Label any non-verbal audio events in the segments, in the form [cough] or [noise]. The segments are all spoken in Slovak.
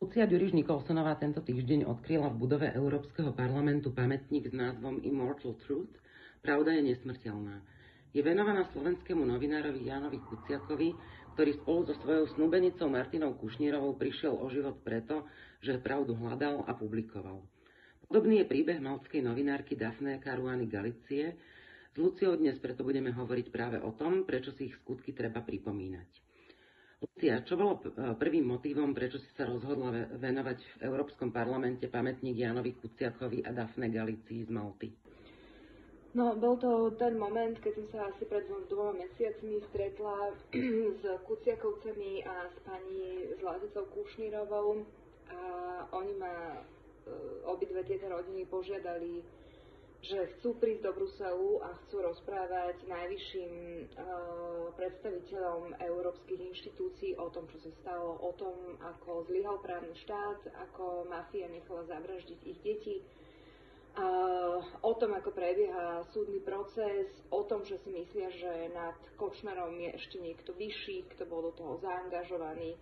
Lucia Ďuriš Nikolsonová tento týždeň odkryla v budove Európskeho parlamentu pamätník s názvom Immortal Truth Pravda je nesmrteľná. Je venovaná slovenskému novinárovi Jánovi Kuciakovi, ktorý spolu so svojou snúbenicou Martinou Kušnírovou prišiel o život preto, že pravdu hľadal a publikoval. Podobný je príbeh malckej novinárky Dafne Caruany Galicie. S Luciou dnes preto budeme hovoriť práve o tom, prečo si ich skutky treba pripomínať. Lucia, čo bolo prvým motivom, prečo si sa rozhodla venovať v Európskom parlamente pamätník Jánovi Kuciakovi a Dafne Galicii z Malty? No, bol to ten moment, keď som sa asi pred dvoma mesiacmi stretla [clears throat] s Kuciakovcami a s pani Zlaticou Kušnírovou a oni ma, e, obidve tieto rodiny požiadali, že chcú prísť do Bruselu a chcú rozprávať najvyšším uh, predstaviteľom európskych inštitúcií o tom, čo sa stalo, o tom, ako zlyhal právny štát, ako mafia nechala zavraždiť ich deti, o tom, ako prebieha súdny proces, o tom, že si myslia, že nad Kočnerom je ešte niekto vyšší, kto bol do toho zaangažovaný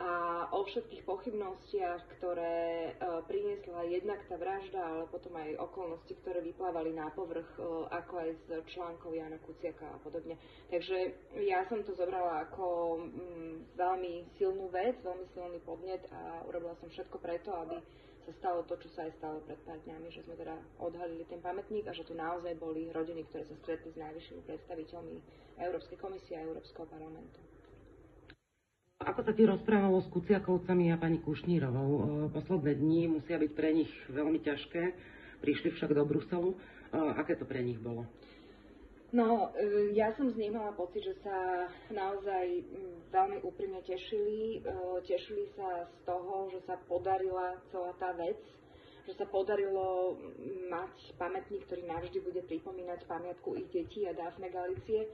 a o všetkých pochybnostiach, ktoré e, priniesla jednak tá vražda, ale potom aj okolnosti, ktoré vyplávali na povrch, e, ako aj z článkov Jana Kuciaka a podobne. Takže ja som to zobrala ako mm, veľmi silnú vec, veľmi silný podnet a urobila som všetko preto, aby sa stalo to, čo sa aj stalo pred pár dňami, že sme teda odhalili ten pamätník a že tu naozaj boli rodiny, ktoré sa stretli s najvyššími predstaviteľmi Európskej komisie a Európskeho parlamentu. Ako sa ti rozprávalo s Kuciakovcami a pani Kušnírovou? E, posledné dni musia byť pre nich veľmi ťažké. Prišli však do Bruselu. E, aké to pre nich bolo? No, e, ja som z nej mala pocit, že sa naozaj veľmi úprimne tešili. Tešili sa z toho, že sa podarila celá tá vec, že sa podarilo mať pamätník, ktorý navždy bude pripomínať pamiatku ich detí a Dafne Galicie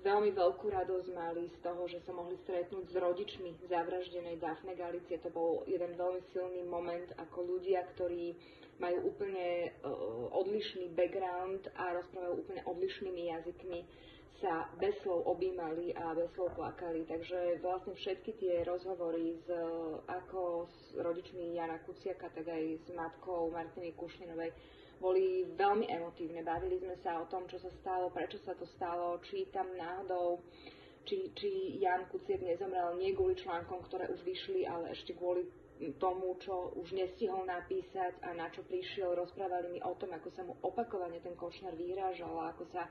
veľmi veľkú radosť mali z toho, že sa mohli stretnúť s rodičmi zavraždenej Dafne Galicie. To bol jeden veľmi silný moment, ako ľudia, ktorí majú úplne uh, odlišný background a rozprávajú úplne odlišnými jazykmi, sa bez slov objímali a bez slov plakali. Takže vlastne všetky tie rozhovory s, ako s rodičmi Jana Kuciaka, tak aj s matkou Martiny Kušninovej, boli veľmi emotívne. Bavili sme sa o tom, čo sa stalo, prečo sa to stalo, či tam náhodou či, či Jan Kuciek nezomrel nie kvôli článkom, ktoré už vyšli, ale ešte kvôli tomu, čo už nestihol napísať a na čo prišiel. Rozprávali mi o tom, ako sa mu opakovane ten Košnár vyhrážal a ako sa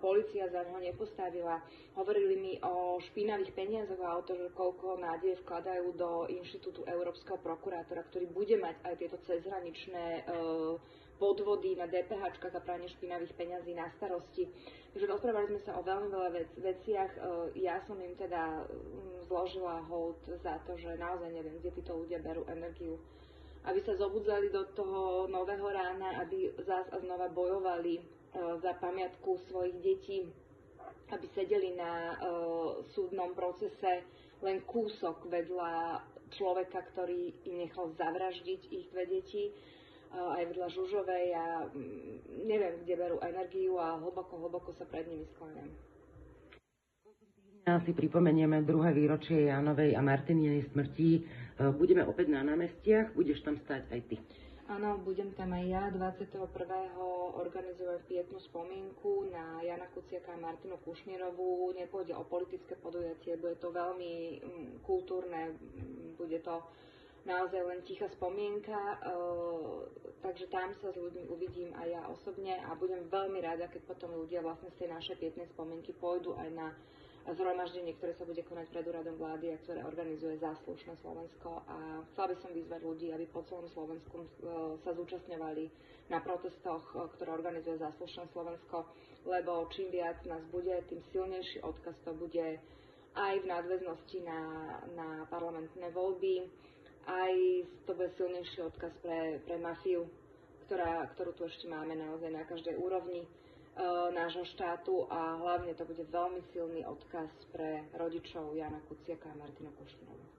policia za neho nepostavila. Hovorili mi o špinavých peniazoch a o to, že koľko nádeje vkladajú do Inštitútu Európskeho prokurátora, ktorý bude mať aj tieto cezhraničné uh, podvody na DPH a pranie špinavých peňazí na starosti. Takže rozprávali sme sa o veľmi veľa vec, veciach. E, ja som im teda mm, zložila hold za to, že naozaj neviem, kde títo ľudia berú energiu. Aby sa zobudzali do toho nového rána, aby zás a znova bojovali e, za pamiatku svojich detí, aby sedeli na uh, súdnom procese len kúsok vedľa človeka, ktorý im nechal zavraždiť ich dve deti aj vedľa Žužovej a mm, neviem, kde berú energiu a hlboko, hlboko sa pred nimi skláňam. si pripomenieme druhé výročie Jánovej a Martininej smrti. E, budeme opäť na námestiach, budeš tam stať aj ty. Áno, budem tam aj ja. 21. organizujem pietnú spomienku na Jana Kuciaka a Martinu Kušnierovú. Nepôjde o politické podujatie, bude to veľmi mm, kultúrne, bude to naozaj len tichá spomienka, e, takže tam sa s ľuďmi uvidím aj ja osobne a budem veľmi rada, keď potom ľudia vlastne z tej našej pietnej spomienky pôjdu aj na zhromaždenie, ktoré sa bude konať pred úradom vlády a ktoré organizuje Záslušné Slovensko. A chcela by som vyzvať ľudí, aby po celom Slovensku e, sa zúčastňovali na protestoch, e, ktoré organizuje Záslušné Slovensko, lebo čím viac nás bude, tým silnejší odkaz to bude aj v nadväznosti na, na parlamentné voľby aj to bude silnejší odkaz pre, pre mafiu, ktorá, ktorú tu ešte máme naozaj na každej úrovni nášho štátu a hlavne to bude veľmi silný odkaz pre rodičov Jana Kuciaka a Martina Koštínová.